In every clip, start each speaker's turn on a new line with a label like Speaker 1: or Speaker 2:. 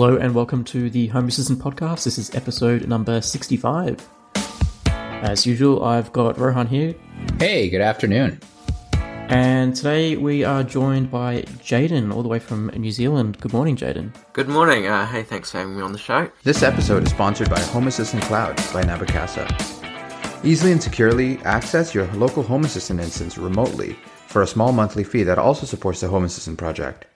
Speaker 1: Hello and welcome to the Home Assistant Podcast. This is episode number 65. As usual, I've got Rohan here,
Speaker 2: Hey, good afternoon.
Speaker 1: and today we are joined by Jayden, all the way from New Zealand. Good morning, Jayden.
Speaker 3: Good morning. Uh, hey, thanks for having me on the show.
Speaker 2: This episode is sponsored by Home Assistant Cloud by Nabu Casa. Easily and securely access your local Home Assistant instance remotely for a small monthly fee that also supports the Home Assistant project.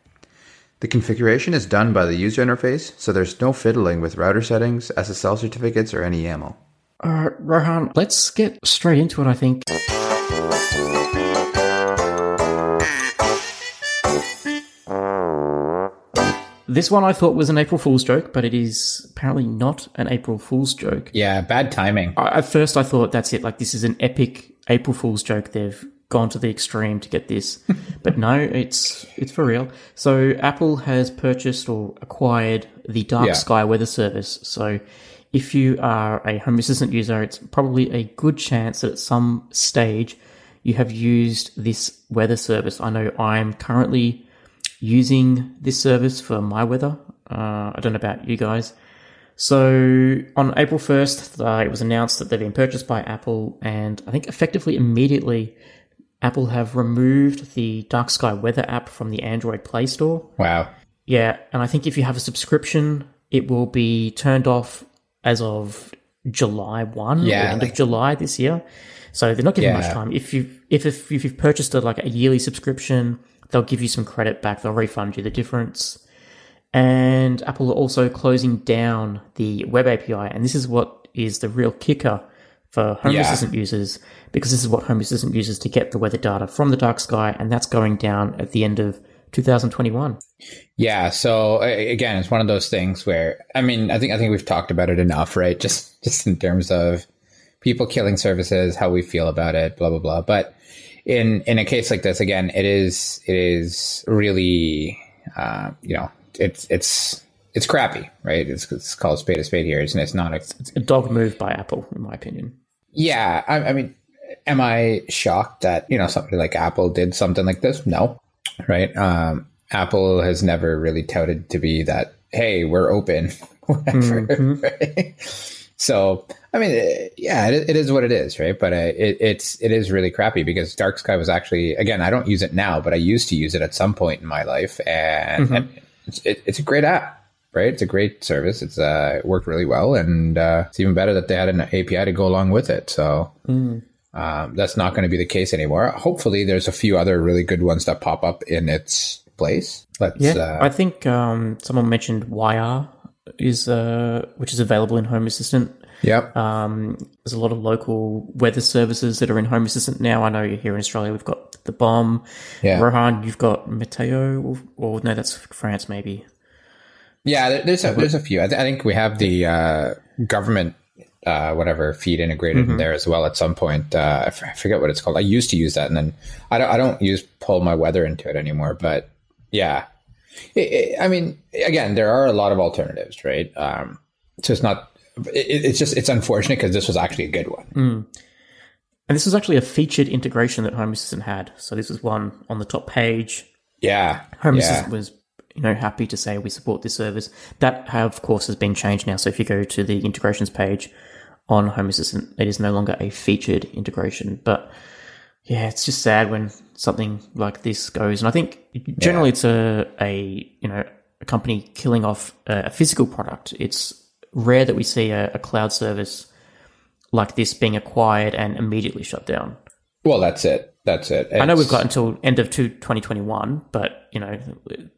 Speaker 2: The configuration is done by the user interface, so there's no fiddling with router settings, SSL certificates, or any YAML.
Speaker 1: Uh, Rohan, let's get straight into it, I think. This one I thought was an April Fool's joke, but it is apparently not an April Fool's joke.
Speaker 2: Yeah, bad timing.
Speaker 1: I- At first, I thought that's it. Like this is an epic April Fool's joke. They've gone to the extreme to get this, but no, it's it's for real. So Apple has purchased or acquired the Dark
Speaker 2: Yeah.
Speaker 1: Sky weather service. So if you are a Home Assistant user, it's probably a good chance that at some stage you have used this weather service. I know I'm currently using this service for my weather. Uh, I don't know about you guys. So on April 1st, uh, it was announced that they've been purchased by Apple, and I think effectively immediately, Apple have removed the Dark Sky Weather app from the Android Play Store.
Speaker 2: Wow.
Speaker 1: Yeah, and I think if you have a subscription, it will be turned off as of July 1
Speaker 2: Yeah,
Speaker 1: end
Speaker 2: like-
Speaker 1: of July this year. So they're not giving much time. If you if, if if you've purchased a like a yearly subscription, they'll give you some credit back. They'll refund you the difference. And Apple are also closing down the web API, and this is what is the real kicker for Home
Speaker 2: Yeah.
Speaker 1: Assistant users, because this is what Home Assistant uses to get the weather data from the dark sky, and that's going down at the end of 2021.
Speaker 2: Yeah, so again, it's one of those things where I mean, I think I think we've talked about it enough, right? Just just in terms of people killing services, how we feel about it, blah blah blah. But in in a case like this, again, it is it is really uh, you know it's it's it's crappy, right? It's, it's called spade a spade here, and it's not a
Speaker 1: It's a dog move by Apple, in my opinion.
Speaker 2: Yeah, I, I mean, am I shocked that you know somebody like Apple did something like this? No, right? Um, Apple has never really touted to be that. Hey, we're open, whatever. Right? So, I mean, yeah, it, it is what it is, right? But uh, it, it's it is really crappy because Dark Sky was actually again, I don't use it now, but I used to use it at some point in my life, and, and it's, it, it's a great app. Right, it's a great service. It's uh, it worked really well, and uh, it's even better that they had an API to go along with it. So um, that's not going to be the case anymore. Hopefully, there's a few other really good ones that pop up in its place. Let's,
Speaker 1: Yeah,
Speaker 2: uh,
Speaker 1: I think um, someone mentioned YR is uh, which is available in Home Assistant.
Speaker 2: yep.
Speaker 1: Um, there's a lot of local weather services that are in Home Assistant now. I know you're here in Australia we've got the BOM.
Speaker 2: Yeah.
Speaker 1: Rohan, you've got Meteo, or, or no, that's France maybe.
Speaker 2: Yeah, there's a, there's a few. I, th- I think we have the uh, government uh, whatever feed integrated in there as well at some point. Uh, I, f- I forget what it's called. I used to use that, and then I don't I don't use pull my weather into it anymore. But yeah, it, it, I mean, again, there are a lot of alternatives, right? Um, so it's not. It, it's just it's unfortunate because this was actually a good one.
Speaker 1: And this was actually a featured integration that Home Assistant had. So this was one on the top page.
Speaker 2: Yeah,
Speaker 1: Home
Speaker 2: yeah.
Speaker 1: Assistant was, you know, happy to say we support this service. That, of course, has been changed now. So if you go to the integrations page on Home Assistant, it is no longer a featured integration. But yeah, it's just sad when something like this goes. And I think generally it's a, a you know a company killing off a, a physical product. It's rare that we see a, a cloud service like this being acquired and immediately shut down.
Speaker 2: Well, that's it. That's it.
Speaker 1: I know we've got until end of two, 2021, but you know,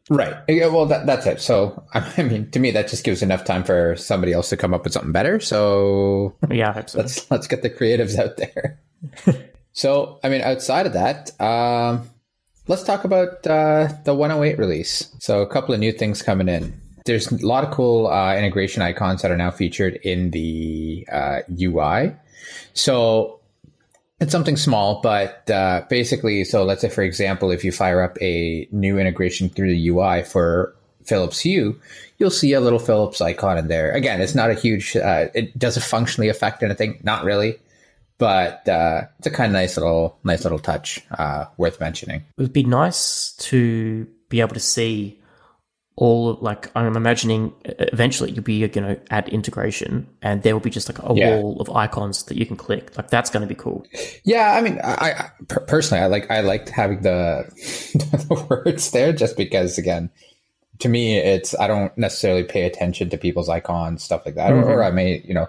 Speaker 2: Right. Yeah, well, that, that's it. So, I mean, to me, that just gives enough time for somebody else to come up with something better. So,
Speaker 1: yeah, so.
Speaker 2: let's let's get the creatives out there. so, I mean, outside of that, um, let's talk about uh, the 108 release. So, a couple of new things coming in. There's a lot of cool uh, integration icons that are now featured in the uh, UI. So, it's something small, but uh, basically, so let's say, for example, if you fire up a new integration through the UI for Philips Hue, you'll see a little Philips icon in there. Again, it's not a huge, uh, it doesn't functionally affect anything, not really, but uh, it's a kind of nice little, nice little touch uh, worth mentioning.
Speaker 1: it would be nice to be able to see all like I'm imagining eventually you'll be going to add integration and there will be just like a
Speaker 2: Yeah.
Speaker 1: wall of icons that you can click. Like that's going to be cool.
Speaker 2: Yeah, I mean, I, I personally, I like I liked having the the words there just because, again, to me, it's I don't necessarily pay attention to people's icons, stuff like that, or, or mm-hmm. I may, you know,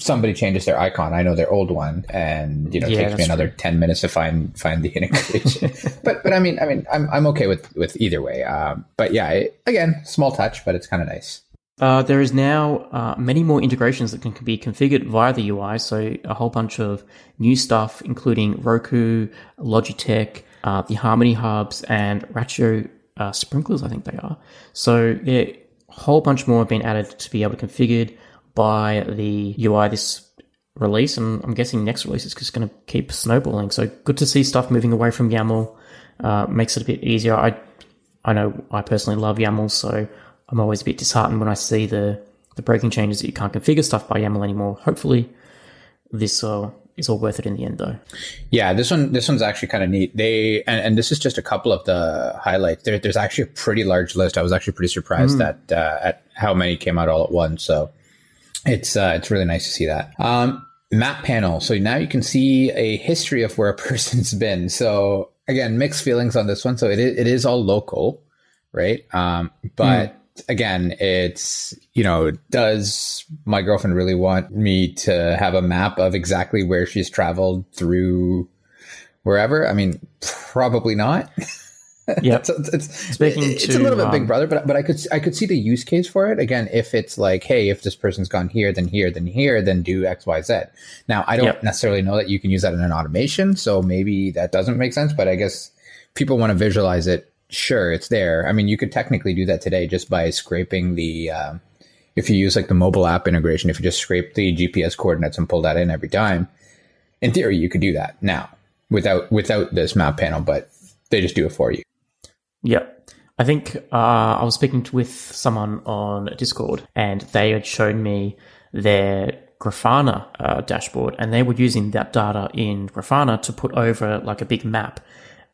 Speaker 2: somebody changes their icon, I know their old one, and you know, it
Speaker 1: Yeah,
Speaker 2: takes me another ten minutes to find find the integration. but but I mean, I mean, I'm I'm okay with with either way. Um, but yeah, it, again, small touch, but it's kind of nice.
Speaker 1: Uh, there is now uh, many more integrations that can be configured via the UI. So a whole bunch of new stuff, including Roku, Logitech, uh, the Harmony hubs, and Rachio uh, sprinklers. I think they are. So a whole bunch more have been added to be able to configured by the UI this release, and I'm guessing next release is just going to keep snowballing. So good to see stuff moving away from YAML. Uh, makes it a bit easier. I I know I personally love YAML, so I'm always a bit disheartened when I see the, the breaking changes that you can't configure stuff by YAML anymore. Hopefully, this uh, is all worth it in the end, though.
Speaker 2: Yeah, this one this one's actually kind of neat. They and, and this is just a couple of the highlights. There, there's actually a pretty large list. I was actually pretty surprised at uh, at how many came out all at once. So it's uh, it's really nice to see that. Um, map panel. So now you can see a history of where a person's been. So again, mixed feelings on this one. So it is, it is all local, right? Um, but again, it's you know, does my girlfriend really want me to have a map of exactly where she's traveled through wherever? I mean, probably not.
Speaker 1: Yep.
Speaker 2: So it's, it's
Speaker 1: Speaking
Speaker 2: it's
Speaker 1: to,
Speaker 2: a little bit
Speaker 1: um,
Speaker 2: Big Brother, but but I could I could see the use case for it. Again, if it's like, hey, if this person's gone here, then here, then here, then do X, Y, Z. Now, I don't
Speaker 1: Yep.
Speaker 2: necessarily know that you can use that in an automation, so maybe that doesn't make sense. But I guess people want to visualize it. Sure, it's there. I mean, you could technically do that today just by scraping the. Um, if you use like the mobile app integration, if you just scrape the GPS coordinates and pull that in every time, in theory, you could do that now without without this map panel, but they just do it for you.
Speaker 1: Yeah. I think uh, I was speaking with someone on Discord, and they had shown me their Grafana uh, dashboard, and they were using that data in Grafana to put over like a big map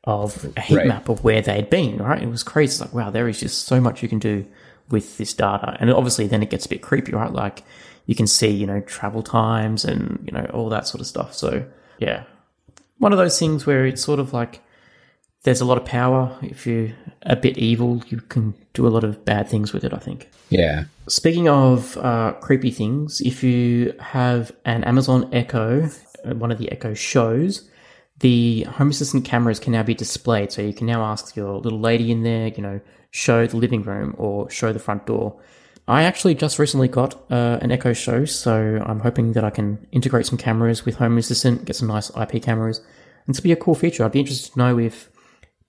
Speaker 1: of a heat
Speaker 2: Right.
Speaker 1: map of where they had been. Right? It was crazy. It's like, wow, there is just so much you can do with this data, and obviously then it gets a bit creepy, right? Like you can see, you know, travel times and you know all that sort of stuff. So yeah, one of those things where it's sort of like there's a lot of power. If you're a bit evil, you can do a lot of bad things with it, I think.
Speaker 2: Yeah.
Speaker 1: Speaking of uh, creepy things, if you have an Amazon Echo, uh, one of the Echo shows, the Home Assistant cameras can now be displayed. So you can now ask your little lady in there, you know, show the living room or show the front door. I actually just recently got uh, an Echo Show, so I'm hoping that I can integrate some cameras with Home Assistant, get some nice IP cameras. And this would be a cool feature. I'd be interested to know if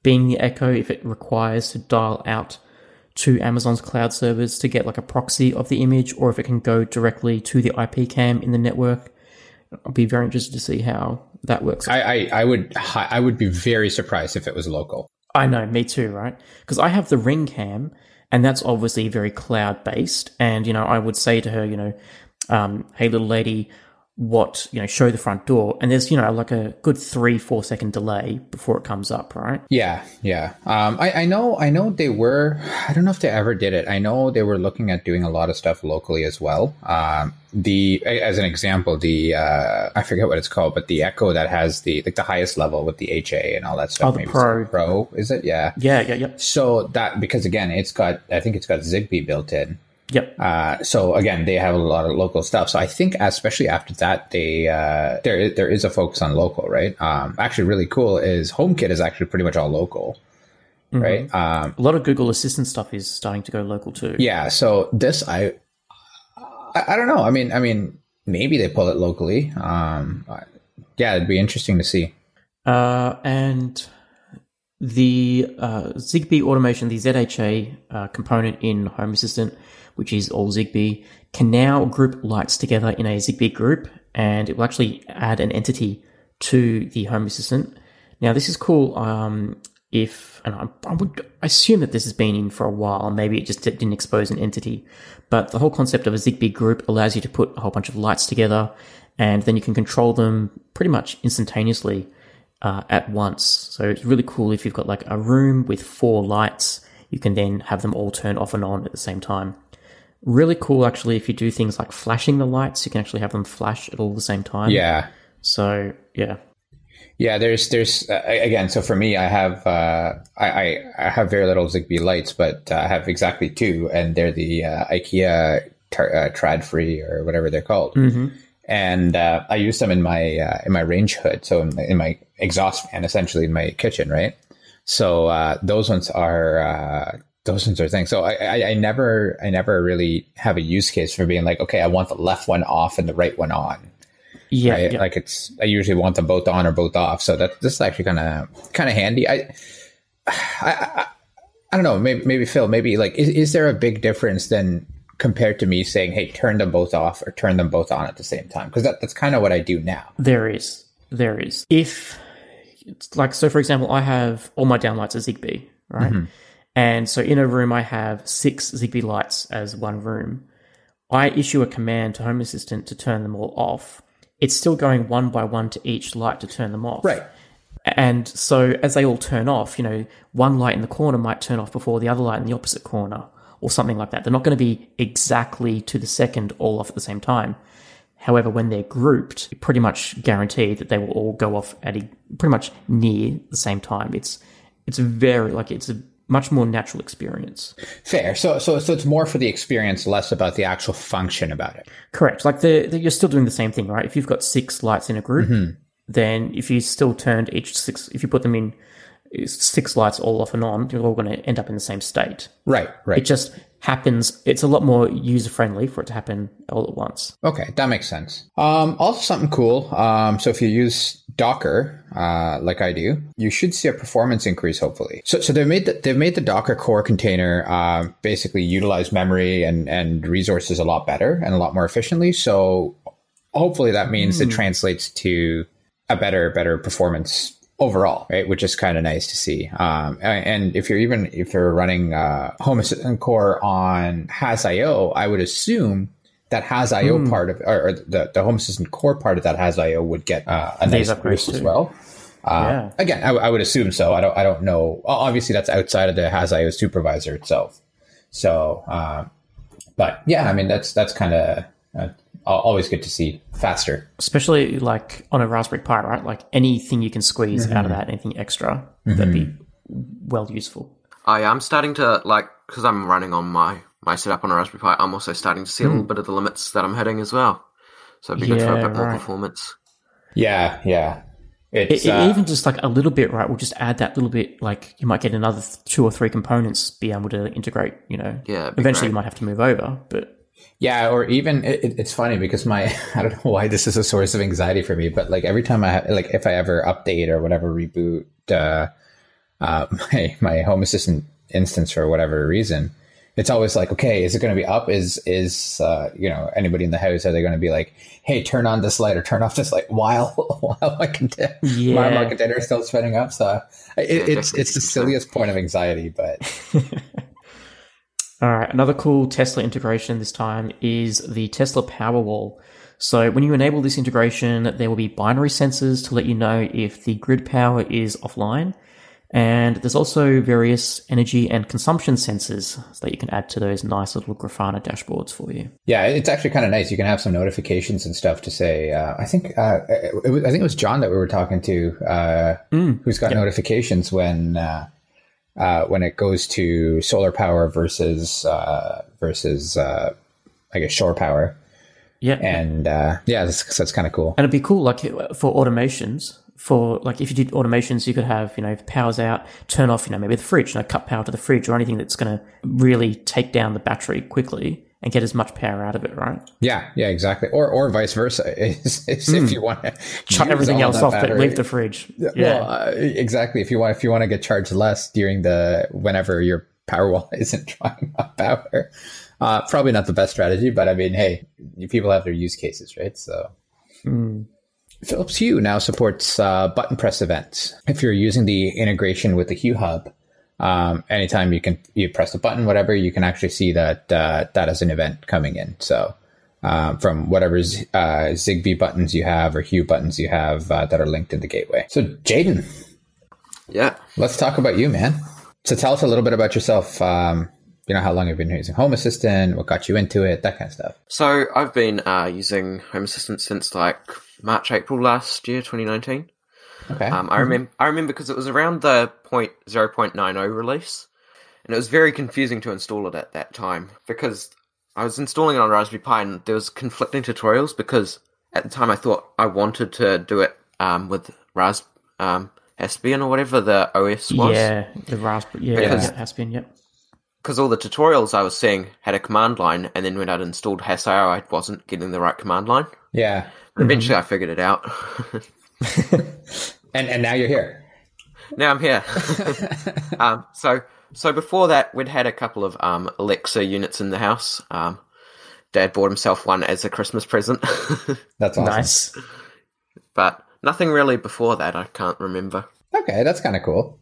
Speaker 1: being the Echo, if it requires to dial out to Amazon's cloud servers to get like a proxy of the image, or if it can go directly to the IP cam in the network. I'll be very interested to see how that works.
Speaker 2: I, I, I would I would be very surprised if it was local.
Speaker 1: I know, me too, right? Because I have the Ring Cam, and that's obviously very cloud based. And you know, I would say to her, you know, um, "Hey, little lady, what you know, show the front door." And there's you know like a good three four second delay before it comes up, right?
Speaker 2: Yeah, yeah. Um, I, I know I know they were. I don't know if they ever did it. I know they were looking at doing a lot of stuff locally as well. Um, the as an example, the uh, I forget what it's called, but the Echo that has the like the highest level with the HA and all that stuff.
Speaker 1: Oh, the Pro.
Speaker 2: Pro is it? Yeah.
Speaker 1: Yeah, yeah, yep,
Speaker 2: So that because again, it's got I think it's got Zigbee built in.
Speaker 1: Yep.
Speaker 2: Uh, so again, they have a lot of local stuff. So I think, especially after that, they uh, there there is a focus on local, right? Um, actually, really cool is HomeKit is actually pretty much all local, right? Um,
Speaker 1: A lot of Google Assistant stuff is starting to go local too.
Speaker 2: yeah. So this, I, I, I don't know. I mean, I mean, maybe they pull it locally. Um, yeah, it'd be interesting to see.
Speaker 1: Uh, and the uh, Zigbee automation, the ZHA uh, component in Home Assistant, which is all Zigbee, can now group lights together in a Zigbee group, and it will actually add an entity to the Home Assistant. Now, this is cool. Um, if and I, I would assume that this has been in for a while, maybe it just didn't expose an entity. But the whole concept of a Zigbee group allows you to put a whole bunch of lights together, and then you can control them pretty much instantaneously uh, at once. So it's really cool if you've got like a room with four lights. you can then have them all turn off and on at the same time. Really cool, actually, if you do things like flashing the lights, you can actually have them flash at all the same time.
Speaker 2: Yeah.
Speaker 1: So, yeah.
Speaker 2: Yeah, there's there's uh, again. So for me, I have uh, I, I, have very little Zigbee lights, but uh, I have exactly two, and they're the uh, IKEA tar- uh, Tradfri or whatever they're called.
Speaker 1: Mm-hmm.
Speaker 2: And uh, I use them in my uh, in my range hood, so in my, in my exhaust fan, essentially in my kitchen, right? So uh, those ones are those ones are things. So I, I I never I never really have a use case for being like, okay, I want the left one off and the right one on
Speaker 1: Yeah.
Speaker 2: right?
Speaker 1: yeah.
Speaker 2: Like it's I usually want them both on or both off. So that this is actually kind of kind of handy. I, I I I don't know. Maybe maybe Phil. Maybe like is is there a big difference then compared to me saying, hey, turn them both off or turn them both on at the same time? Because that, that's kind of what I do now.
Speaker 1: There is. There is. If, it's like, so for example, I have all my downlights are Zigbee, right? Mm-hmm. And so in a room, I have six Zigbee lights as one room. I issue a command to Home Assistant to turn them all off. It's still going one by one to each light to turn them off.
Speaker 2: Right.
Speaker 1: And so as they all turn off, you know, one light in the corner might turn off before the other light in the opposite corner or something like that. They're not going to be exactly to the second all off at the same time. However, when they're grouped, pretty much guaranteed that they will all go off at a, pretty much near the same time. It's it's very like it's a much more natural experience.
Speaker 2: Fair. So so so it's more for the experience, less about the actual function about it.
Speaker 1: Correct. Like the, the you're still doing the same thing, right? If you've got six lights in a group, then if you still turned each six, if you put them in uh, six lights all off and on, you're all going to end up in the same state.
Speaker 2: Right. Right.
Speaker 1: It just happens. It's a lot more user friendly for it to happen all at once.
Speaker 2: Okay, that makes sense. Um, also, something cool. Um, so if you use Docker, uh, like I do, you should see a performance increase. Hopefully, so so they've made the, they've made the Docker core container uh, basically utilize memory and and resources a lot better and a lot more efficiently. So hopefully that means it translates to a better better performance overall, right? Which is kind of nice to see. Um, and, and if you're even if you're running uh, Home Assistant Core on Hass.io, I would assume that Hass.io part of or, or the the Home Assistant Core part of that Hass.io would get uh, a
Speaker 1: These
Speaker 2: nice
Speaker 1: upgrades
Speaker 2: boost as well. Uh,
Speaker 1: Yeah.
Speaker 2: Again, I, I would assume so. I don't. I don't know. Obviously, that's outside of the Hass.io supervisor itself. So, uh, but yeah, I mean, that's that's kind of uh, always good to see faster.
Speaker 1: Especially like on a Raspberry Pi, right? Like anything you can squeeze out of that, anything extra, that'd be well useful.
Speaker 3: I am starting to like because I'm running on my my setup on a Raspberry Pi. I'm also starting to see a little bit of the limits that I'm hitting as well. So it'd be good for a
Speaker 1: Yeah,
Speaker 3: bit more
Speaker 1: right.
Speaker 3: performance.
Speaker 2: Yeah, yeah. It's
Speaker 1: It,
Speaker 2: uh,
Speaker 1: even just like a little bit, right? We'll just add that little bit. Like you might get another two or three components be able to integrate. You know,
Speaker 3: Yeah,
Speaker 1: eventually
Speaker 3: great.
Speaker 1: you might have to move over, but
Speaker 2: Yeah, or even it, it- it's funny because my I don't know why this is a source of anxiety for me, but like every time I like if I ever update or whatever reboot uh, uh, my my Home Assistant instance for whatever reason, it's always like, okay, is it going to be up? Is is uh, you know anybody in the house are they going to be like, hey, turn on this light or turn off this light while while my container my,
Speaker 1: Yeah.
Speaker 2: my container is still spinning up? So it, it's it's the
Speaker 3: concern.
Speaker 2: silliest point of anxiety, but
Speaker 1: All right, another cool Tesla integration this time is the Tesla Powerwall. So when you enable this integration, there will be binary sensors to let you know if the grid power is offline. And there's also various energy and consumption sensors that you can add to those nice little Grafana dashboards for you.
Speaker 2: Yeah, it's actually kind of nice. You can have some notifications and stuff to say. Uh, I think uh, it was, I think it was John that we were talking to, uh, who's got notifications when uh, uh, when it goes to solar power versus uh, versus uh, I guess shore power,
Speaker 1: Yeah.
Speaker 2: and uh, yeah, that's, that's kind of cool.
Speaker 1: And it'd be cool, like for automations. For like, if you did automations, you could have, you know, if power's out, turn off, you know, maybe the fridge, you know, cut power to the fridge or anything that's going to really take down the battery quickly and get as much power out of it, right?
Speaker 2: Yeah, yeah, exactly. Or or vice versa. Is, is if you want to
Speaker 1: Shut everything else off, but leave the fridge. Yeah.
Speaker 2: Well, uh, exactly. If you want, if you want to get charged less during the whenever your power wall isn't drawing up power, uh, probably not the best strategy. But I mean, hey, people have their use cases, right? So. Philips Hue now supports uh, button press events. If you're using the integration with the Hue Hub, um, anytime you can you press a button, whatever, you can actually see that uh, that is an event coming in. So um, from whatever uh, Zigbee buttons you have or Hue buttons you have uh, that are linked in the gateway. So Jayden,
Speaker 3: Yeah.
Speaker 2: let's talk about you, man. So tell us a little bit about yourself. Um, you know, how long you've been using Home Assistant, what got you into it, that kind of stuff.
Speaker 3: So I've been uh, using Home Assistant since like March, April last year, 2019.
Speaker 2: Okay.
Speaker 3: Um, I remember, I remember because it was around the point 0.90 release, and it was very confusing to install it at that time because I was installing it on Raspberry Pi and there was conflicting tutorials because at the time I thought I wanted to do it um, with Ras um, Aspian or whatever the OS was.
Speaker 1: Yeah, the Raspberry. Yeah,
Speaker 3: Because-
Speaker 1: yeah, Aspian. Yep.
Speaker 3: because all the tutorials I was seeing had a command line, and then when I'd installed Hass.io, I wasn't getting the right command line.
Speaker 2: yeah.
Speaker 3: But eventually, I figured it out.
Speaker 2: And and now you're here.
Speaker 3: now I'm here. um, so, so before that, we'd had a couple of um, Alexa units in the house. Um, Dad bought himself one as a Christmas present,
Speaker 2: That's awesome.
Speaker 1: Nice.
Speaker 3: but nothing really before that. I can't remember.
Speaker 2: Okay, that's kind of cool.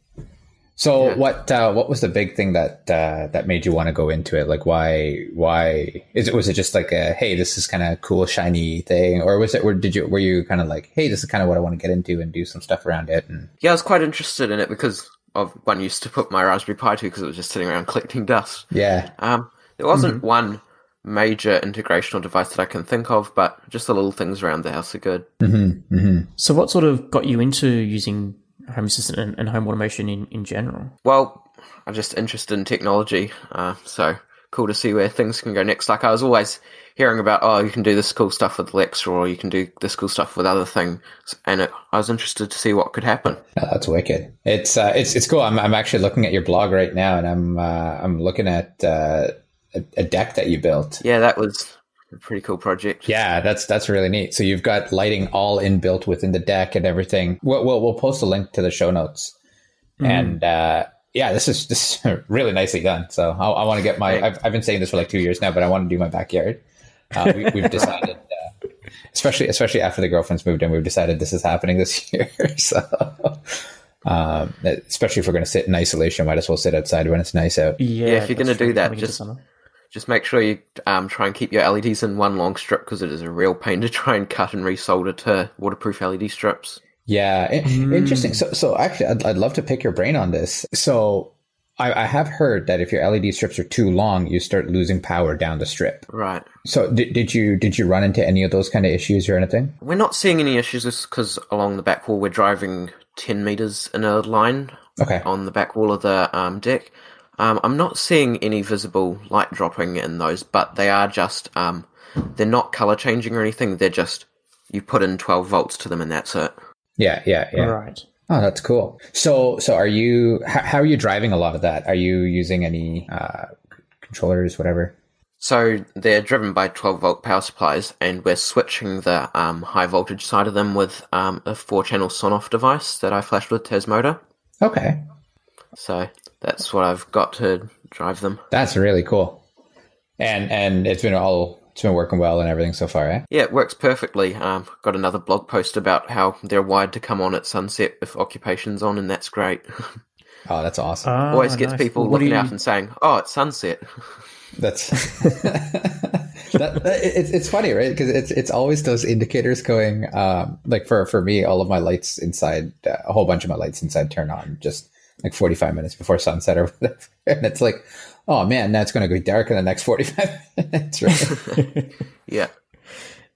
Speaker 2: So
Speaker 3: Yeah.
Speaker 2: what uh, what was the big thing that uh, that made you want to go into it? Like why why is it was it just like a hey this is kind of cool shiny thing or was it or did you were you kind of like hey this is kind of what I want to get into and do some stuff around it and
Speaker 3: Yeah, I was quite interested in it because of one used to put my Raspberry Pi to because it was just sitting around collecting dust.
Speaker 2: yeah
Speaker 3: Um, there wasn't one major integrational device that I can think of, but just the little things around the house are good.
Speaker 2: hmm hmm
Speaker 1: So, what sort of got you into using Home Assistant and, and home automation in, in general?
Speaker 3: Well, I'm just interested in technology, uh, so cool to see where things can go next. Like I was always hearing about, oh, you can do this cool stuff with Alexa, or you can do this cool stuff with other things, and it, I was interested to see what could happen.
Speaker 2: Oh, that's wicked. It's uh, it's it's cool. I'm I'm actually looking at your blog right now, and I'm uh, I'm looking at uh, a, a deck that you built.
Speaker 3: Yeah, that was a pretty cool project.
Speaker 2: Yeah, that's that's really neat. So you've got lighting all inbuilt within the deck and everything. We'll we'll, we'll post a link to the show notes, and uh, yeah, this is this is really nicely done. So I, I want to get my. I've I've been saying this for like two years now, but I want to do my backyard. Uh, we, we've decided, uh, especially especially after the girlfriend's moved in, we've decided this is happening this year. so. Um, especially if we're going to sit in isolation, might as well sit outside when it's nice out.
Speaker 1: Yeah,
Speaker 3: if you're gonna do that, just-
Speaker 1: summer.
Speaker 3: Just make sure you um, try and keep your LEDs in one long strip because it is a real pain to try and cut and resolder to waterproof LED strips.
Speaker 2: Yeah, i- interesting. So, so actually, I'd, I'd love to pick your brain on this. So, I, I have heard that if your LED strips are too long, you start losing power down the strip.
Speaker 3: Right.
Speaker 2: So, did, did you did you run into any of those kind of issues or anything?
Speaker 3: We're not seeing any issues because along the back wall we're driving 10 meters in a line
Speaker 2: Okay,
Speaker 3: on the back wall of the um, deck. Um, I'm not seeing any visible light dropping in those, but they are just, um, they're not color changing or anything. They're just, you put in 12 volts to them and that's it.
Speaker 2: yeah, yeah, yeah.
Speaker 1: Right.
Speaker 2: Oh, that's cool. So, so are you? How, how are you driving a lot of that? Are you using any uh, controllers, whatever?
Speaker 3: So they're driven by 12 volt power supplies, and we're switching the um, high voltage side of them with um, a four channel Sonoff device that I flashed with Tasmota.
Speaker 2: Okay,
Speaker 3: So that's what I've got to drive them.
Speaker 2: that's really cool. And and it's been all it's been working well and everything so far, eh?
Speaker 3: Yeah, it works perfectly. Um, got another blog post about how they're wired to come on at sunset if occupation's on, and that's great.
Speaker 2: Oh, that's awesome.
Speaker 1: Ah,
Speaker 3: Always gets
Speaker 1: nice.
Speaker 3: people
Speaker 1: What
Speaker 3: looking
Speaker 1: you-
Speaker 3: out and saying, "Oh, it's sunset."
Speaker 2: That's that, that- it's it's funny, right? Because it's it's always those indicators going. Um, like for for me, all of my lights inside, uh, a whole bunch of my lights inside turn on just like forty five minutes before sunset or whatever, and it's like, oh man, that's going to go dark in the next forty five minutes, right?
Speaker 3: yeah.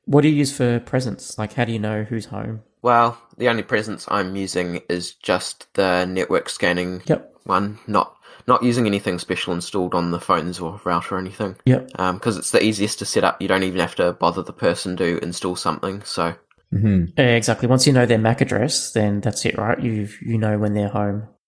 Speaker 1: What do you use for presents? Like, how do you know who's home?
Speaker 3: Well, the only presence I'm using is just the network scanning
Speaker 1: Yep.
Speaker 3: one, not not using anything special installed on the phones or router or anything.
Speaker 1: Yep.
Speaker 3: Because it's the easiest to set up. You don't even have to bother the person to install something. So
Speaker 2: hmm
Speaker 1: Uh, exactly. Once you know their MAC address, then that's it, right? You you know when they're home.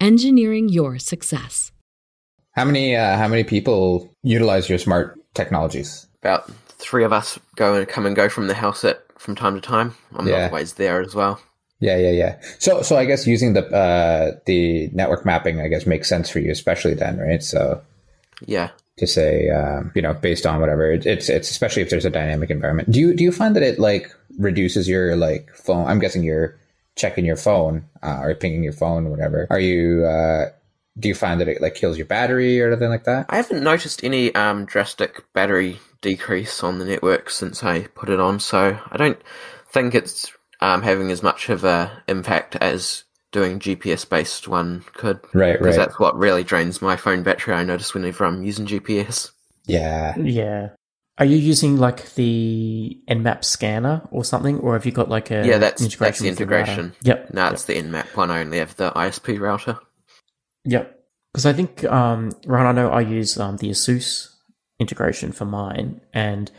Speaker 4: engineering your success.
Speaker 2: How many uh, how many people utilize your smart technologies?
Speaker 3: about three of us go and come and go from the house at from time to time. I'm
Speaker 2: Yeah.
Speaker 3: not always there as well.
Speaker 2: Yeah, yeah, yeah. So, so I guess using the uh, the network mapping, I guess, makes sense for you, especially then, right? So
Speaker 3: Yeah.
Speaker 2: to say, um, you know, based on whatever it, it's, it's especially if there's a dynamic environment. Do you do you find that it like reduces your like phone? I'm guessing you're checking your phone uh, or pinging your phone, or whatever. Are you? Uh, do you find that it like kills your battery or anything like that?
Speaker 3: I haven't noticed any um, drastic battery decrease on the network since I put it on, so I don't think it's um, having as much of a impact as doing GPS based one could.
Speaker 2: Right, right.
Speaker 3: Because
Speaker 2: right.
Speaker 3: that's what really drains my phone battery. I notice whenever I'm using GPS.
Speaker 2: Yeah.
Speaker 1: Yeah. Are you using like the Nmap scanner or something, or have you got like a
Speaker 3: Yeah, that's- that's the integration.
Speaker 1: Yep.
Speaker 3: No, it's the Nmap one. I only have the ISP router.
Speaker 1: Yep. Because I think, um, Ryan, I know I use um, the ASUS integration for mine, and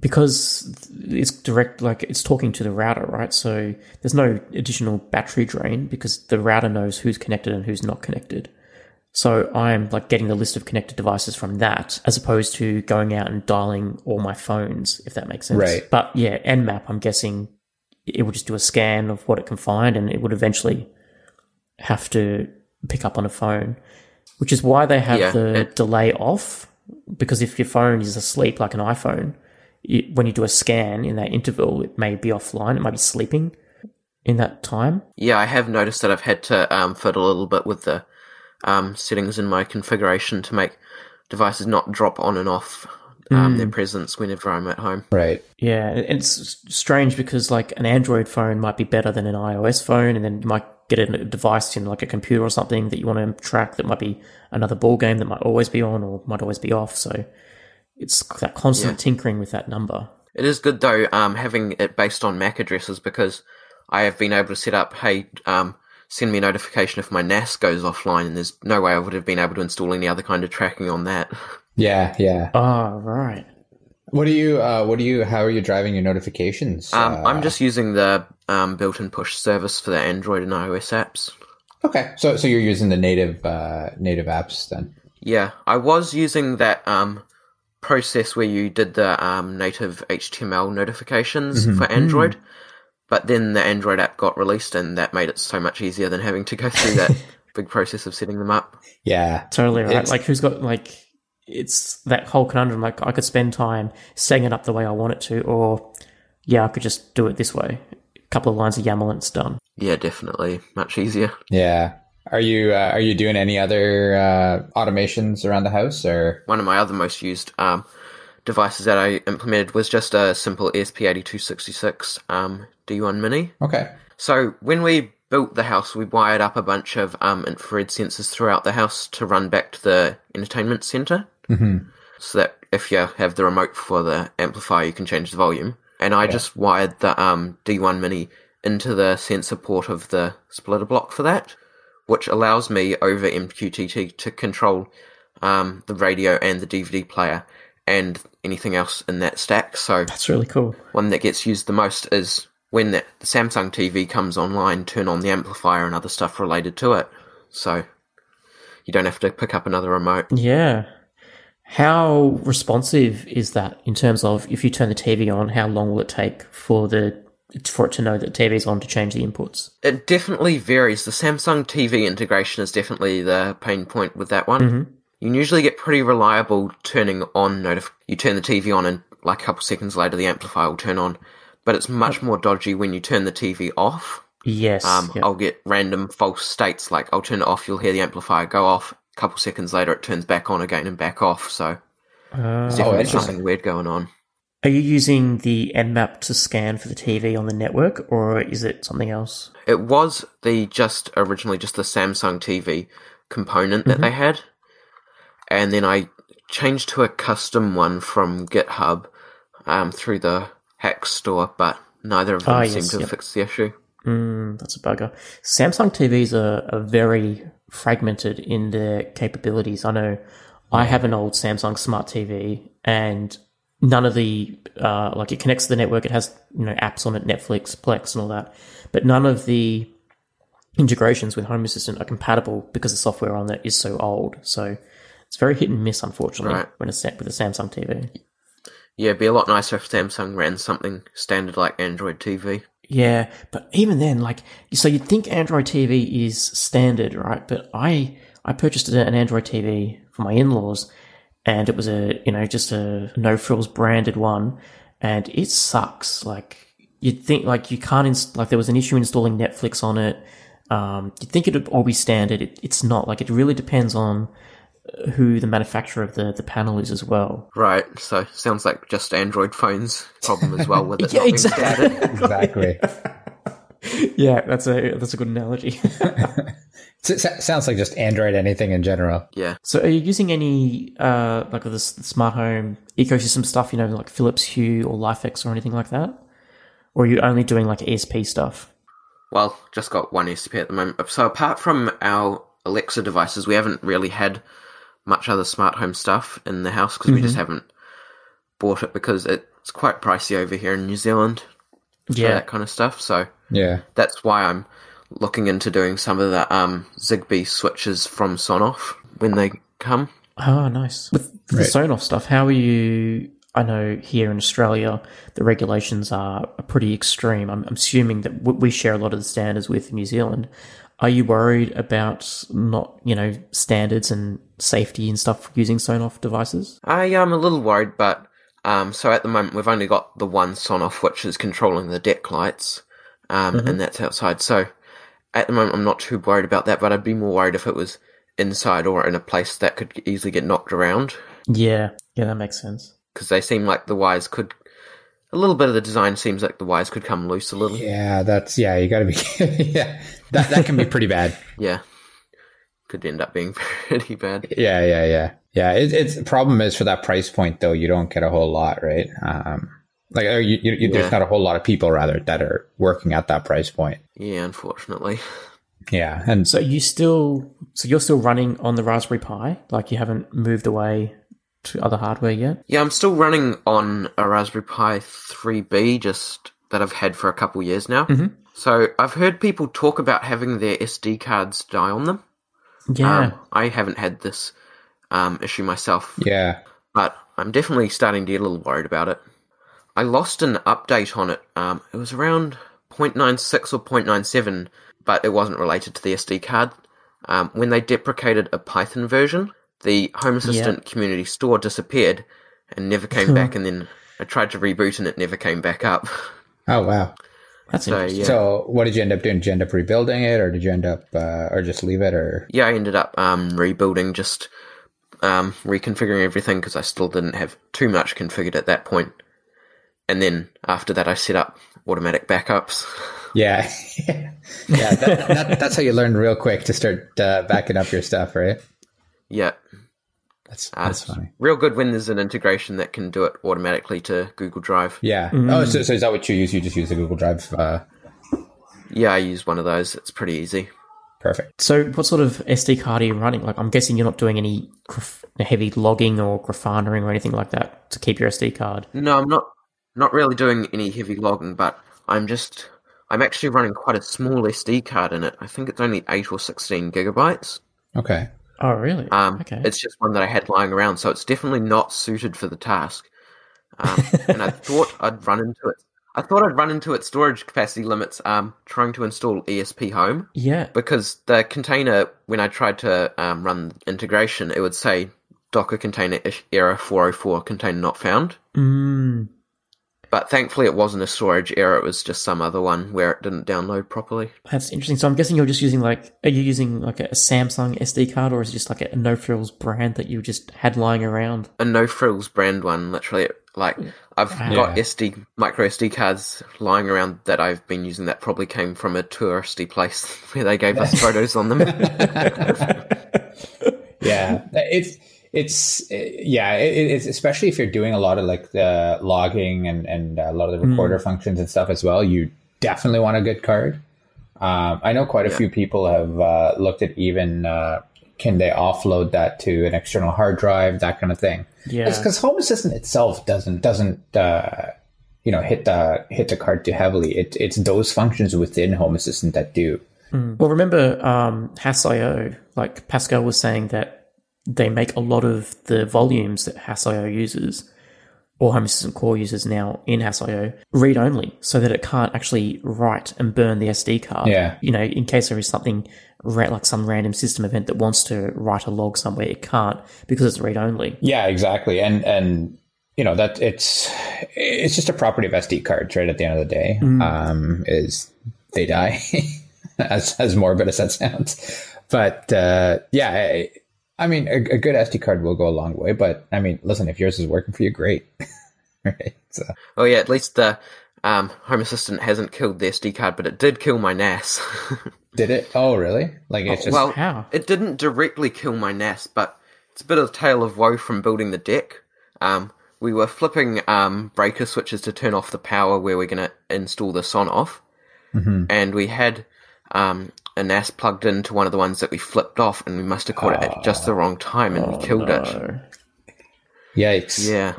Speaker 1: because it's direct, like it's talking to the router, right? So there's no additional battery drain because the router knows who's connected and who's not connected. So I'm like getting the list of connected devices from that, as opposed to going out and dialing all my phones, if that makes sense.
Speaker 2: Right.
Speaker 1: But yeah, Nmap, I'm guessing it would just do a scan of what it can find, and it would eventually have to pick up on a phone, which is why they have
Speaker 3: Yeah,
Speaker 1: the
Speaker 3: it-
Speaker 1: delay off. Because if your phone is asleep, like an iPhone, you, when you do a scan in that interval, it may be offline. It might be sleeping in that time.
Speaker 3: Yeah, I have noticed that I've had to um, fiddle a little bit with the um, settings in my configuration to make devices not drop on and off um, their presence whenever I'm at home.
Speaker 2: Right.
Speaker 1: Yeah, and it's strange because like an Android phone might be better than an iOS phone, and then you might get a device in like a computer or something that you want to track that might be another ball game that might always be on or might always be off. So it's that constant
Speaker 3: Yeah.
Speaker 1: tinkering with that number.
Speaker 3: It is good though, um, having it based on MAC addresses because I have been able to set up, hey, um, send me a notification if my NAS goes offline, and there's no way I would have been able to install any other kind of tracking on that.
Speaker 2: Yeah, yeah.
Speaker 1: Oh, right.
Speaker 2: What do you? Uh, what do you? How are you driving your notifications?
Speaker 3: Um,
Speaker 2: Uh,
Speaker 3: I'm just using the um, built-in push service for the Android and iOS apps.
Speaker 2: okay. So, so you're using the native uh, native apps then?
Speaker 3: Yeah, I was using that um, process where you did the um, native HTML notifications
Speaker 2: Mm-hmm.
Speaker 3: for Android, but then the Android app got released, and that made it so much easier than having to go through that big process of setting them up.
Speaker 2: Yeah.
Speaker 1: Totally right.
Speaker 2: It's-
Speaker 1: like who's got like it's that whole conundrum. Like I could spend time setting it up the way I want it to, or yeah, I could just do it this way. A couple of lines of YAML and it's done.
Speaker 3: Yeah, definitely much easier.
Speaker 2: Yeah. Are you uh, are you doing any other uh, automations around the house or?
Speaker 3: One of my other most used um, devices that I implemented was just a simple ESP8266 um, D1 Mini.
Speaker 2: Okay.
Speaker 3: So when we built the house, we wired up a bunch of um, infrared sensors throughout the house to run back to the entertainment center,
Speaker 2: hmm
Speaker 3: so that if you have the remote for the amplifier, you can change the volume. And I just wired the um, D1 Mini into the sensor port of the splitter block for that, which allows me over MQTT to control um, the radio and the DVD player and anything else in that stack. So
Speaker 1: That's really cool.
Speaker 3: one that gets used the most is when the, Samsung TV comes online, turn on the amplifier and other stuff related to it. So you don't have to pick up another remote.
Speaker 1: Yeah. How responsive is that in terms of if you turn the TV on, how long will it take for the for it to know that TV's on to change the inputs?
Speaker 3: It definitely varies. The Samsung TV integration is definitely the pain point with that one.
Speaker 1: Mhm.
Speaker 3: You usually get pretty reliable turning on notif- You turn the TV on and like a couple seconds later the amplifier will turn on. But it's much more dodgy when you turn the TV off.
Speaker 1: Yes.
Speaker 3: Um,
Speaker 1: yep.
Speaker 3: I'll get random false states like I'll turn it off, you'll hear the amplifier go off. A couple seconds later, it turns back on again and back off. So
Speaker 1: Uh,
Speaker 3: there's
Speaker 2: Oh,
Speaker 3: definitely
Speaker 2: interesting.
Speaker 3: something weird going on.
Speaker 1: are you using the Nmap to scan for the TV on the network, or is it something else?
Speaker 3: It was the just originally just the Samsung TV component that they had, and then I changed to a custom one from GitHub um, through the HACS store, but neither of them
Speaker 1: Ah,
Speaker 3: seem to
Speaker 1: yep.
Speaker 3: fixed the issue.
Speaker 1: Mm, that's a bugger. Samsung TVs are, are very fragmented in their capabilities. I know I have an old Samsung Smart TV, and none of the uh, like it connects to the network. It has you know apps on it, Netflix, Plex, and all that, but none of the integrations with Home Assistant are compatible because the software on that is so old. So it's very hit and miss, unfortunately,
Speaker 3: Right.
Speaker 1: when it's set with a Samsung TV.
Speaker 3: Yeah, it'd be a lot nicer if Samsung ran something standard like Android TV.
Speaker 1: Yeah, but even then, like, so you'd think Android TV is standard, right? But I I purchased an Android TV for my in-laws, and it was a you know just a no frills branded one, and it sucks. Like you'd think like you can't inst- like there was an issue installing Netflix on it. Um, you'd think it'd all be standard. It, it's not. Like it really depends on who the manufacturer of the, the panel is as well.
Speaker 3: Right. So sounds like just Android phones problem as well with it.
Speaker 1: Yeah, exactly.
Speaker 2: Exactly.
Speaker 1: Yeah, that's a that's a good analogy.
Speaker 2: So it sounds like just Android anything in general.
Speaker 3: Yeah.
Speaker 1: so, are you using any uh like the, smart home ecosystem stuff? You know, like Philips Hue or LIFX or anything like that, or are you only doing like ESP stuff?
Speaker 3: Well, just got one ESP at the moment. So apart from our Alexa devices, we haven't really had much other smart home stuff in the house because we just haven't bought it because it's quite pricey over here in New Zealand Yeah, that kind of stuff. So
Speaker 2: Yeah.
Speaker 3: that's why I'm looking into doing some of the um, Zigbee switches from Sonoff when they come.
Speaker 1: Oh, nice. With the
Speaker 2: Right.
Speaker 1: Sonoff stuff, how are you? I know here in Australia, the regulations are are pretty extreme. I'm, I'm assuming that we share a lot of the standards with New Zealand. Are you worried about not, you know, standards and safety and stuff using Sonoff devices?
Speaker 3: I am a little worried, but um, so at the moment we've only got the one Sonoff which is controlling the deck lights, um, and that's outside. So at the moment I'm not too worried about that, but I'd be more worried if it was inside or in a place that could easily get knocked around
Speaker 1: Yeah, yeah, that makes sense.
Speaker 3: because they seem like the wires could. A little bit of the design seems like the wires could come loose a little.
Speaker 2: Yeah, that's yeah. You got to be yeah. That that can be pretty bad.
Speaker 3: Yeah, could end up being pretty bad.
Speaker 2: Yeah, yeah, yeah, yeah. It, it's the problem is for that price point though. You don't get a whole lot, right? Um, like or you, you, you,
Speaker 3: Yeah.
Speaker 2: there's not a whole lot of people rather that are working at that price point.
Speaker 3: Yeah, unfortunately.
Speaker 2: Yeah, and
Speaker 1: So you still, so you're still running on the Raspberry Pi, like you haven't moved away to other hardware yet?
Speaker 3: Yeah, I'm still running on a Raspberry Pi 3B, just that I've had for a couple years now.
Speaker 1: Mhm.
Speaker 3: So I've heard people talk about having their SD cards die on them.
Speaker 1: Yeah.
Speaker 3: Um, I haven't had this um, issue myself,
Speaker 2: yeah,
Speaker 3: but I'm definitely starting to get a little worried about it. I lost an update on it. Um, it was around 0.96 or 0.97, but it wasn't related to the SD card. Um, when they deprecated a Python version, the Home Assistant community store disappeared and never came back. And then I tried to reboot and it never came back up.
Speaker 2: Oh wow.
Speaker 1: That's
Speaker 3: So
Speaker 1: interesting.
Speaker 3: yeah,
Speaker 2: So what did you end up doing? Did you end up rebuilding it, or did you end up, uh, or just leave it, or
Speaker 3: yeah, I ended up um, rebuilding, just um, reconfiguring everything because I still didn't have too much configured at that point. And then after that, I set up automatic backups.
Speaker 2: yeah, yeah. That, that, that's how you learn real quick to start uh, backing up your stuff, right?
Speaker 3: Yeah,
Speaker 2: That's
Speaker 3: uh,
Speaker 2: that's
Speaker 3: it's
Speaker 2: funny.
Speaker 3: real good when there's an integration that can do it automatically to Google Drive.
Speaker 2: Yeah. Oh, so, so is that what you use? You just use the Google Drive. Uh,
Speaker 3: Yeah, I use one of those. It's pretty easy.
Speaker 2: perfect.
Speaker 1: So, what sort of SD card are you running? Like, I'm guessing you're not doing any graf- heavy logging or grafanaring or anything like that to keep your SD card.
Speaker 3: No, I'm not not really doing any heavy logging, but I'm just I'm actually running quite a small SD card in it. I think it's only eight or sixteen gigabytes.
Speaker 2: Okay.
Speaker 1: Oh, really?
Speaker 3: Um,
Speaker 1: okay.
Speaker 3: It's just one that I had lying around, so it's definitely not suited for the task. Um, and I thought I'd run into it. I thought I'd run into its storage capacity limits um, trying to install ESP Home
Speaker 1: yeah.
Speaker 3: because the container, when I tried to um, run integration, it would say Docker container error 404 container not found.
Speaker 1: Mm,
Speaker 3: But thankfully, it wasn't a storage error. It was just some other one where it didn't download properly.
Speaker 1: that's interesting. So, I'm guessing you're just using like, are you using like a Samsung SD card or is it just like a no frills brand that you just had lying around?
Speaker 3: A no frills brand one, literally. Like I've
Speaker 1: Wow.
Speaker 3: got
Speaker 2: Yeah.
Speaker 3: SD micro SD cards lying around that I've been using. That probably came from a touristy place where they gave us photos on them.
Speaker 2: yeah it's it's yeah it, it's especially if you're doing a lot of like the logging and and a lot of the recorder functions and stuff as well you definitely want a good card. Um, i know quite a
Speaker 3: Yeah.
Speaker 2: few people have uh, looked at even uh, can they offload that to an external hard drive that kind of thing.
Speaker 1: Yeah.
Speaker 2: because home assistant itself doesn't doesn't uh, you know hit the hit the card too heavily. It, it's those functions within home assistant that do.
Speaker 1: Well, remember, um, Hass.io, like Pascal was saying that they make a lot of the volumes that Hass.io uses or Home Assistant core uses now in HASS.io read only so that it can't actually write and burn the SD card.
Speaker 2: Yeah.
Speaker 1: You know, in case there is something like some random system event that wants to write a log somewhere, it can't because it's read only.
Speaker 2: Yeah, exactly. And and you know that it's it's just a property of SD cards, right? At the end of the day, um, is they die, as as morbid as that sounds. But uh, yeah, I mean, a, a good SD card will go a long way. But I mean, listen, if yours is working for you, great. right. So
Speaker 3: Oh yeah, at least the um, Home Assistant hasn't killed the SD card, but it did kill my NAS.
Speaker 2: did it? Oh, really? Like it's just
Speaker 3: well,
Speaker 1: How?
Speaker 3: it didn't directly kill my NAS, but it's a bit of a tale of woe from building the deck. Um, we were flipping um, breaker switches to turn off the power where we're going to install the Sonoff, and we had um, a NAS plugged into one of the ones that we flipped off, and we must have caught it at just the wrong time and we killed it.
Speaker 1: No.
Speaker 2: yikes.
Speaker 3: Yeah,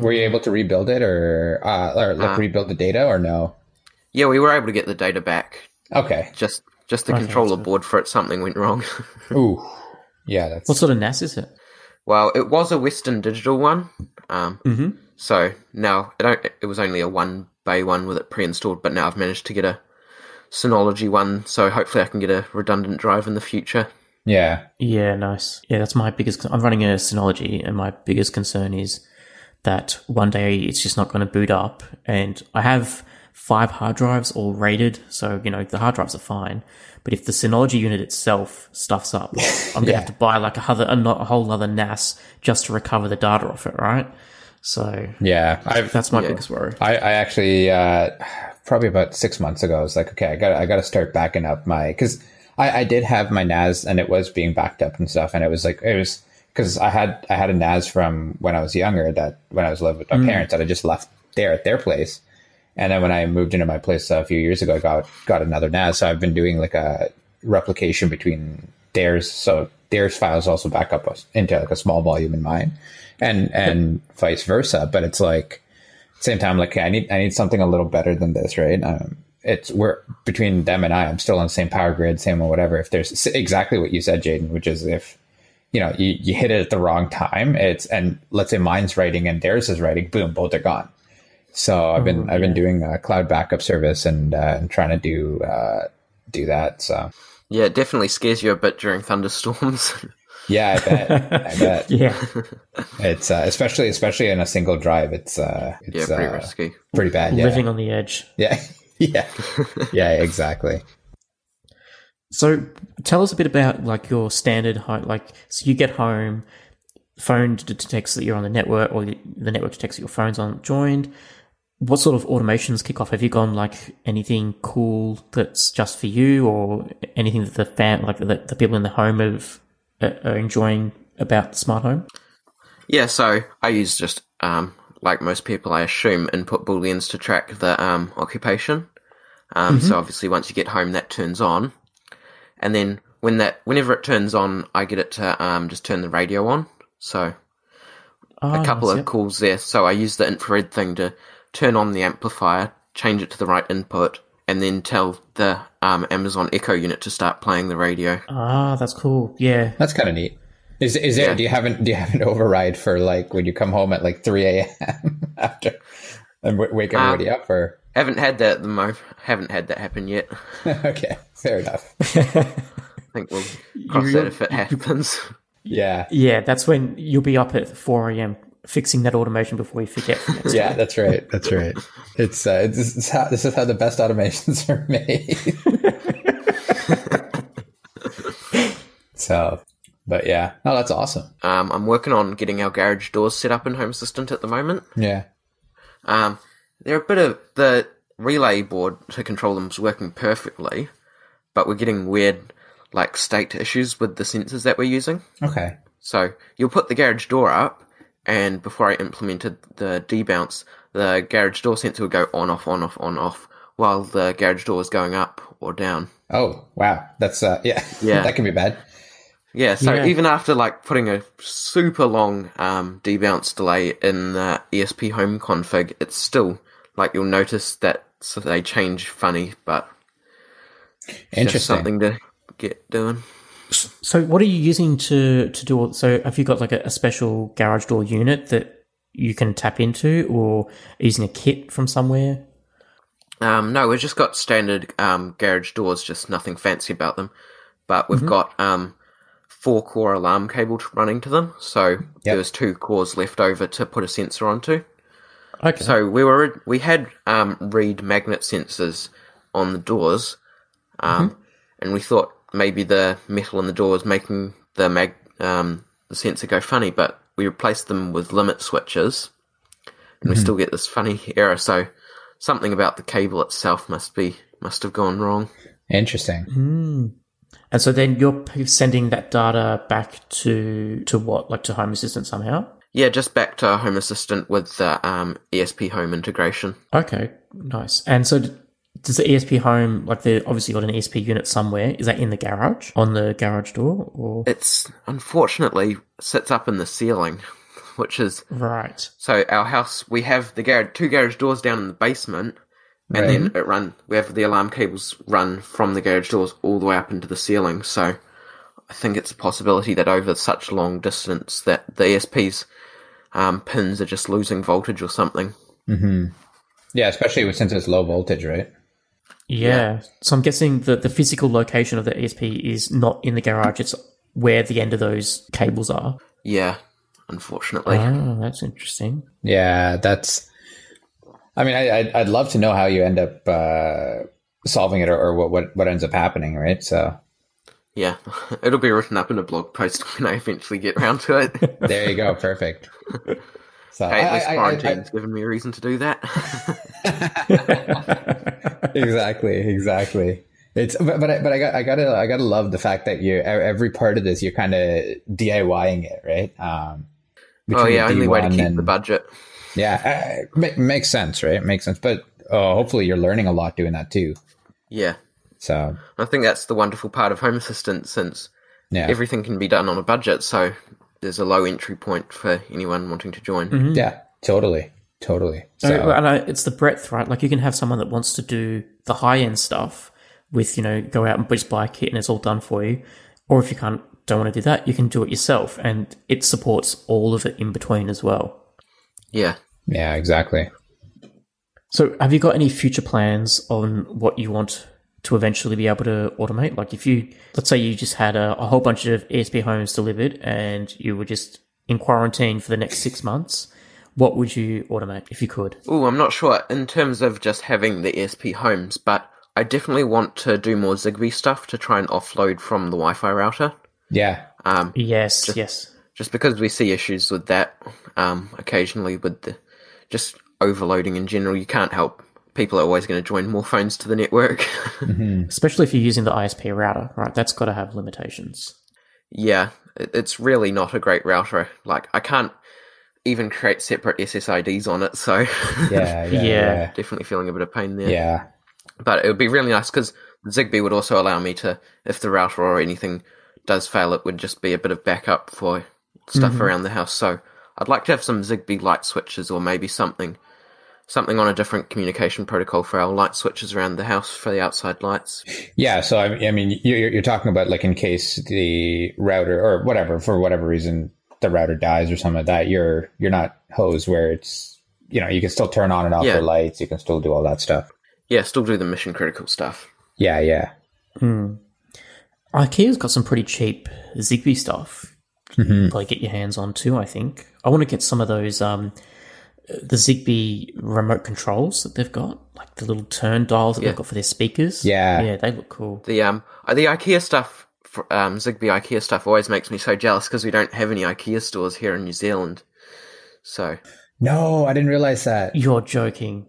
Speaker 2: Were you able to rebuild it, or uh, or like rebuild the data, or no?
Speaker 3: yeah, we were able to get the data back.
Speaker 2: Okay.
Speaker 3: Just just the controller board for it, something went wrong.
Speaker 2: Ooh. Yeah, that's
Speaker 1: What sort of NAS is it?
Speaker 3: Well, it was a Western Digital one. Um,
Speaker 1: Mm-hmm.
Speaker 3: So now it, it was only a one bay one with it pre-installed, but now I've managed to get a Synology one. So hopefully I can get a redundant drive in the future.
Speaker 2: yeah.
Speaker 1: Yeah, nice. Yeah, that's my biggest. con- I'm running a Synology, and my biggest concern is that one day it's just not going to boot up. And I have five hard drives all RAIDed, so you know the hard drives are fine. But if the Synology unit itself stuffs up, I'm gonna
Speaker 2: Yeah.
Speaker 1: have to buy like a, other, a, not- a whole other NAS just to recover the data off it, right? So
Speaker 2: Yeah. I've
Speaker 1: that's my
Speaker 3: Yeah.
Speaker 1: biggest worry.
Speaker 2: I, I actually uh, probably about six months ago I was like, okay, I got I got to start backing up my because I, I did have my NAS and it was being backed up and stuff, and it was like it was because I had I had a NAS from when I was younger that when I was living with my parents that I just left there at their place, and then when I moved into my place a few years ago, I got got another NAS. So I've been doing like a replication between theirs, so theirs files also back up into like a small volume in mine, and and vice versa. But it's like same time, like I need I need something a little better than this, right? Um, it's we're between them and I. I'm still on the same power grid, same or whatever. If there's exactly what you said, Jayden, which is if you know you, you hit it at the wrong time, it's and let's say mine's writing and theirs is writing, boom, both are gone. So I've been I've been doing a cloud backup service and uh, and trying to do uh, do that. So
Speaker 3: Yeah, it definitely scares you a bit during thunderstorms.
Speaker 2: yeah, I bet I bet
Speaker 1: Yeah,
Speaker 2: it's uh, especially especially in a single drive. It's uh,
Speaker 3: yeah,
Speaker 2: it's
Speaker 3: pretty
Speaker 2: uh,
Speaker 3: risky.
Speaker 2: pretty bad. Yeah,
Speaker 1: living on the edge.
Speaker 2: yeah, yeah, yeah, exactly.
Speaker 1: So tell us a bit about like your standard home. Like, so you get home, phone detects that you're on the network, or the the network detects that your phone's on joined. What sort of automations kick off? Have you gone like anything cool that's just for you, or anything that the fan, like the, the people in the home, have are enjoying about the smart home?
Speaker 3: Yeah, so I use just um, like most people, I assume, input booleans to track the um, occupation. Um, So obviously, once you get home, that turns on, and then when that whenever it turns on, I get it to um, just turn the radio on. So
Speaker 1: Ah,
Speaker 3: a couple
Speaker 1: nice,
Speaker 3: of
Speaker 1: yep.
Speaker 3: calls there. So I use the infrared thing to turn on the amplifier, change it to the right input, and then tell the um, Amazon Echo unit to start playing the radio.
Speaker 1: Ah, that's cool. Yeah.
Speaker 2: That's kind of neat. Is is there?
Speaker 3: Yeah.
Speaker 2: Do you have an do you have an override for like when you come home at like three a.m. after and w- wake everybody up? Or
Speaker 3: Haven't had that at the moment. Haven't had that happen yet.
Speaker 2: okay, fair enough.
Speaker 3: I think we'll cross
Speaker 1: You-
Speaker 3: that if it happens.
Speaker 2: Yeah,
Speaker 1: Yeah, that's when you'll be up at 4 a.m. fixing that automation before you forget. for next
Speaker 2: yeah, that's right. That's right. It's uh, this is how this is how the best automations are made. so, but yeah, no, that's awesome.
Speaker 3: Um, I'm working on getting our garage doors set up in Home Assistant at the moment.
Speaker 2: Yeah,
Speaker 3: Um, they're a bit of the relay board to control them is working perfectly, but we're getting weird like state issues with the sensors that we're using.
Speaker 2: okay,
Speaker 3: So you'll put the garage door up, and before I implemented the debounce, the garage door sensor would go on, off, on, off, on, off, while the garage door is going up or down.
Speaker 2: Oh wow, that's uh, yeah,
Speaker 3: Yeah.
Speaker 2: that can be bad.
Speaker 3: Yeah, so
Speaker 1: Yeah.
Speaker 3: even after like putting a super long um, debounce delay in the ESPHome config, it's still like you'll notice that so they change funny, but it's just
Speaker 2: Interesting.
Speaker 3: something to get doing.
Speaker 1: So, what are you using to to do? all- So, have you got like a, a special garage door unit that you can tap into, or using a kit from somewhere?
Speaker 3: Um, no, we've just got standard um, garage doors, just nothing fancy about them. But
Speaker 2: Mm-hmm.
Speaker 3: we've got um, four core alarm cable running to them, so there was two cores left over to put a sensor onto.
Speaker 1: Okay.
Speaker 3: So we were we had um, reed magnet sensors on the doors, um, and we thought maybe the metal in the door was making the mag um, the sensor go funny, but we replaced them with limit switches, and we still get this funny error. So something about the cable itself must be must have gone wrong.
Speaker 2: Interesting.
Speaker 1: and so then you're sending that data back to to what, like to Home Assistant somehow?
Speaker 3: Yeah, just back to Home Assistant with the um, ESPHome integration.
Speaker 1: Okay, nice. And so, d- does the ESPHome like they obviously got an ESP unit somewhere? Is that in the garage on the garage door, or
Speaker 3: It's unfortunately sits up in the ceiling, which is
Speaker 1: right?
Speaker 3: So our house, we have the garage, two garage doors down in the basement, and then it run. We have the alarm cables run from the garage doors all the way up into the ceiling. So I think it's a possibility that over such a long distance, that the ESP's um, pins are just losing voltage or something.
Speaker 2: Yeah, especially since it's low voltage, right?
Speaker 1: Yeah. So I'm guessing that the physical location of the ESP is not in the garage; it's where the end of those cables are.
Speaker 3: Yeah, unfortunately.
Speaker 1: Oh, that's interesting.
Speaker 2: Yeah, that's. I mean, I, I'd, I'd love to know how you end up uh, solving it, or, or what, what what ends up happening, right? So
Speaker 3: Yeah, it'll be written up in a blog post when I eventually get around to it.
Speaker 2: there you go, perfect. So
Speaker 3: at
Speaker 2: I-
Speaker 3: least
Speaker 2: I- I-
Speaker 3: quarantine's given me a reason to do that.
Speaker 2: exactly, exactly. It's but but I, but I got I gotta I gotta love the fact that you every part of this you're kind of DIYing it, right? Um,
Speaker 3: oh yeah, only way to keep
Speaker 2: and-
Speaker 3: the budget.
Speaker 2: Yeah, uh, ma- makes sense, right? Makes sense. But uh, hopefully you're learning a lot doing that too.
Speaker 3: Yeah.
Speaker 2: So
Speaker 3: I think that's the wonderful part of Home Assistant since
Speaker 2: yeah,
Speaker 3: everything can be done on a budget, so there's a low entry point for anyone wanting to join. Mm-hmm.
Speaker 2: yeah, totally, totally.
Speaker 1: So,
Speaker 2: So
Speaker 1: and I, it's the breadth, right? Like you can have someone that wants to do the high end stuff with, you know, go out and just buy a kit and it's all done for you. Or if you can't, don't want to do that, you can do it yourself, and it supports all of it in between as well.
Speaker 3: Yeah.
Speaker 2: yeah, exactly.
Speaker 1: So, have you got any future plans on what you want to eventually be able to automate? Like, if you, let's say you just had a, a whole bunch of ESPHomes delivered and you were just in quarantine for the next six months, what would you automate if you could?
Speaker 3: Oh, I'm not sure in terms of just having the ESPHomes, but I definitely want to do more Zigbee stuff to try and offload from the Wi-Fi router.
Speaker 2: Yeah,
Speaker 3: Um,
Speaker 1: Yes, yes.
Speaker 3: just because we see issues with that um, occasionally with the just overloading in general. You can't help. People are always going to join more phones to the network. Mm-hmm.
Speaker 1: Especially if you're using the ISP router, right? That's got to have limitations.
Speaker 3: yeah, it's really not a great router. Like I can't even create separate SSIDs on it, so
Speaker 2: yeah, yeah,
Speaker 1: Yeah.
Speaker 3: definitely feeling a bit of pain there.
Speaker 2: yeah.
Speaker 3: But it would be really nice because Zigbee would also allow me to, if the router or anything does fail, it would just be a bit of backup for stuff mm-hmm. around the house. So I'd like to have some Zigbee light switches or maybe something, something on a different communication protocol for our light switches around the house for the outside lights.
Speaker 2: Yeah, so I, I mean, you're, you're talking about like in case the router or whatever, for whatever reason, the router dies or something like that. You're you're not hosed where it's you know you can still turn on and off
Speaker 3: Yeah.
Speaker 2: your lights. You can still do all that stuff.
Speaker 3: Yeah, still do the mission critical stuff.
Speaker 2: Yeah, yeah,
Speaker 1: IKEA's got some pretty cheap Zigbee stuff. You can probably get your hands on too. I think I want to get some of those um, the Zigbee remote controls that they've got, like the little turn dials that
Speaker 3: Yeah.
Speaker 1: they've got for their speakers.
Speaker 2: Yeah.
Speaker 1: yeah, they look cool.
Speaker 3: The um, uh, the IKEA stuff, for, um, Zigbee IKEA stuff always makes me so jealous because we don't have any IKEA stores here in New Zealand. So
Speaker 2: No, I didn't realize that.
Speaker 1: You're joking.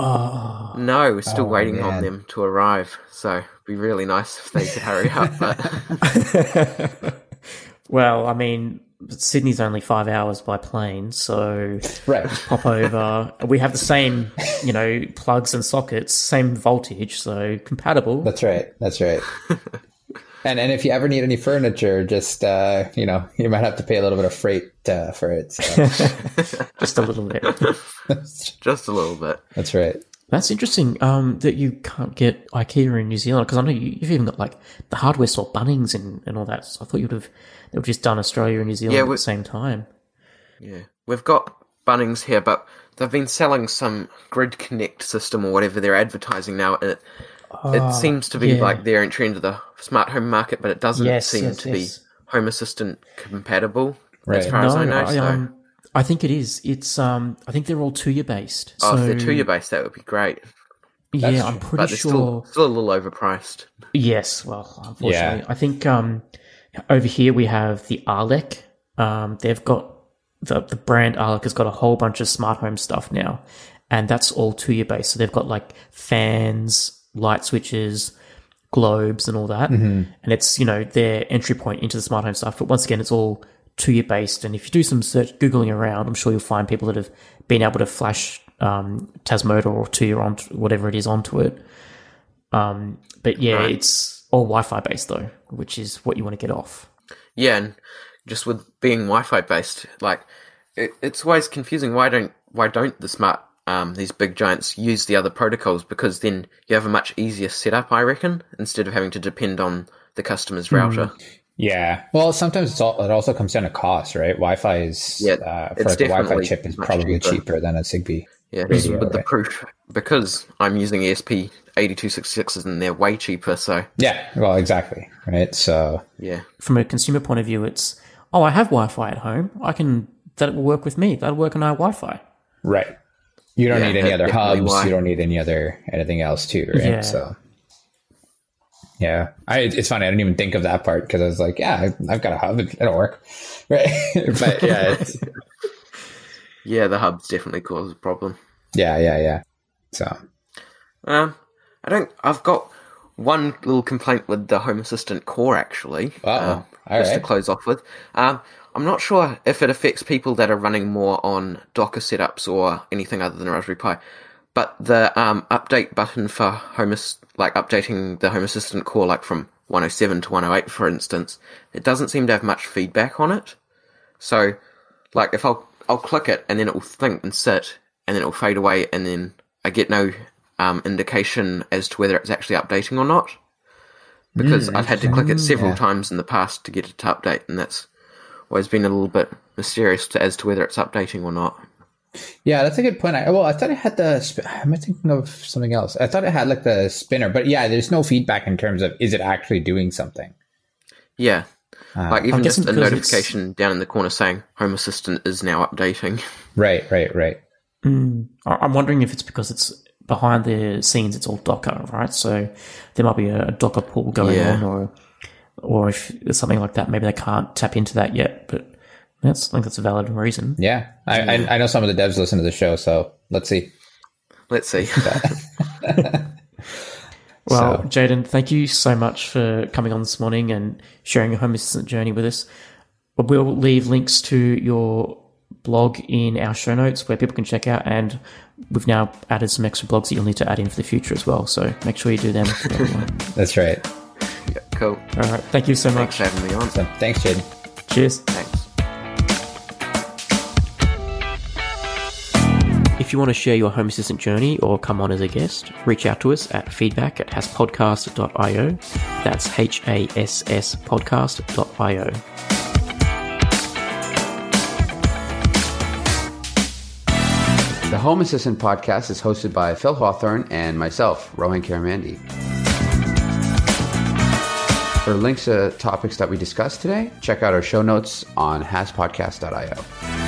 Speaker 1: Oh,
Speaker 3: no, we're still
Speaker 2: Oh,
Speaker 3: waiting
Speaker 2: man.
Speaker 3: on them to arrive. So it'd be really nice if they could hurry up. But
Speaker 1: well, I mean, Sydney's only five hours by plane, so
Speaker 2: Right.
Speaker 1: pop over. we have the same, you know, plugs and sockets, same voltage, so compatible.
Speaker 2: That's right. That's right. and and if you ever need any furniture, just uh, you know, you might have to pay a little bit of freight uh, for it. So.
Speaker 1: Just a little bit.
Speaker 3: just a little bit.
Speaker 2: That's right.
Speaker 1: That's interesting um, that you can't get IKEA in New Zealand because I know you, you've even got like the hardware store, Bunnings, and, and all that. So I thought you'd have they would have just done Australia and New Zealand
Speaker 3: Yeah,
Speaker 1: at the same time.
Speaker 3: Yeah, we've got Bunnings here, but they've been selling some Grid Connect system or whatever they're advertising now, and it, it seems to be
Speaker 1: Ah, yeah.
Speaker 3: like their entry into the smart home market, but it doesn't
Speaker 1: Yes,
Speaker 3: seem
Speaker 1: yes,
Speaker 3: to
Speaker 1: yes.
Speaker 3: be Home Assistant compatible as
Speaker 2: Right.
Speaker 3: far as I know.
Speaker 1: I,
Speaker 3: so,
Speaker 1: um, I think it is. It's um, I think they're all Tuya based.
Speaker 3: oh, if they're Tuya based, that would be great.
Speaker 1: yeah,
Speaker 2: That's
Speaker 1: I'm pretty
Speaker 3: But
Speaker 1: sure.
Speaker 3: still, still a little overpriced.
Speaker 1: Yes, well, unfortunately,
Speaker 2: Yeah.
Speaker 1: I think um, over here we have the Arlec. Um, they've got the the brand Arlec has got a whole bunch of smart home stuff now, and that's all Tuya based. So they've got like fans, light switches, globes, and all that, and it's you know their entry point into the smart home stuff. But once again, it's all Tuya based, and if you do some search googling around, I'm sure you'll find people that have been able to flash um, Tasmota or Tuya on whatever it is onto it. Um, but yeah,
Speaker 3: Right.
Speaker 1: it's all Wi-Fi based though, which is what you want to get off.
Speaker 3: Yeah, and just with being Wi-Fi based, like it, it's always confusing. Why don't why don't the smart um, these big giants use the other protocols? Because then you have a much easier setup, I reckon, instead of having to depend on the customer's router.
Speaker 2: Yeah. Well, sometimes it's all, it also comes down to cost, right? Wi-Fi is
Speaker 3: Yeah,
Speaker 2: uh, for
Speaker 3: it's
Speaker 2: like a Wi-Fi chip is probably
Speaker 3: cheaper.
Speaker 2: cheaper. than a Zigbee.
Speaker 3: Yeah,
Speaker 2: Radio,
Speaker 3: with the proof because I'm using ESP eighty two sixty sixes and they're way cheaper. So
Speaker 2: Yeah. Well, exactly. Right. So
Speaker 3: yeah,
Speaker 1: From a consumer point of view, it's oh, I have Wi-Fi at home. I can that will work with me. That'll work on our Wi-Fi.
Speaker 2: right. You don't
Speaker 3: Yeah,
Speaker 2: need any other hubs.
Speaker 3: why.
Speaker 2: You don't need any other anything else too, right?
Speaker 1: Yeah.
Speaker 2: So. Yeah, I, it's funny. I didn't even think of that part because I was like, "Yeah, I- I've got a hub. It- It'll work." Right, but yeah, it's,
Speaker 3: yeah, the hubs definitely cause a problem.
Speaker 2: yeah, yeah, yeah. So
Speaker 3: Um, I don't. I've got one little complaint with the Home Assistant core actually. Um, just to close off with. Um, I'm not sure if it affects people that are running more on Docker setups or anything other than Raspberry Pi, but the um, update button for Home like updating the Home Assistant core, like from 107 to 108, for instance, it doesn't seem to have much feedback on it. So, like, if I'll I'll click it and then it will think and sit, and then it will fade away, and then I get no um, indication as to whether it's actually updating or not. Because I've had to click it several
Speaker 2: yeah.
Speaker 3: times in the past to get it to update, and that's always been a little bit mysterious to, as to whether it's updating or not.
Speaker 2: Yeah, that's a good point. I, well, I thought it had the. sp- Am I thinking of something else? I thought it had like the spinner, but yeah, there's no feedback in terms of is it actually doing something.
Speaker 3: Yeah. Uh, like even just a
Speaker 1: because
Speaker 3: notification down in the corner saying Home Assistant is now updating.
Speaker 2: Right, right, right. Hmm.
Speaker 1: I- I'm wondering if it's because it's behind the scenes. It's all Docker, right? So there might be a, a Docker pull going
Speaker 3: Yeah.
Speaker 1: on, or or if there's something like that, maybe they can't tap into that yet. But that's I think that's a valid reason.
Speaker 2: Yeah, I, I, I know some of the devs listen to the show, so let's see.
Speaker 3: Let's see.
Speaker 1: Well,
Speaker 2: So-
Speaker 1: Jayden, thank you so much for coming on this morning and sharing your home assistant journey with us. We'll leave links to your blog in our show notes where people can check out, and we've now added some extra blogs that you'll need to add in for the future as well. So make sure you do them.
Speaker 2: That's right.
Speaker 3: cool.
Speaker 1: All right, thank you so
Speaker 3: Thanks
Speaker 1: much.
Speaker 3: for having me on.
Speaker 2: So thanks, Jayden.
Speaker 1: Cheers.
Speaker 3: Thanks.
Speaker 1: If you want to share your Home Assistant journey or come on as a guest, reach out to us at feedback at hasspodcast.io. That's H A S S podcast.io.
Speaker 5: The Home Assistant podcast is hosted by Phil Hawthorne and myself, Rohan Karamandi. For links to topics that we discussed today, check out our show notes on hasspodcast.io.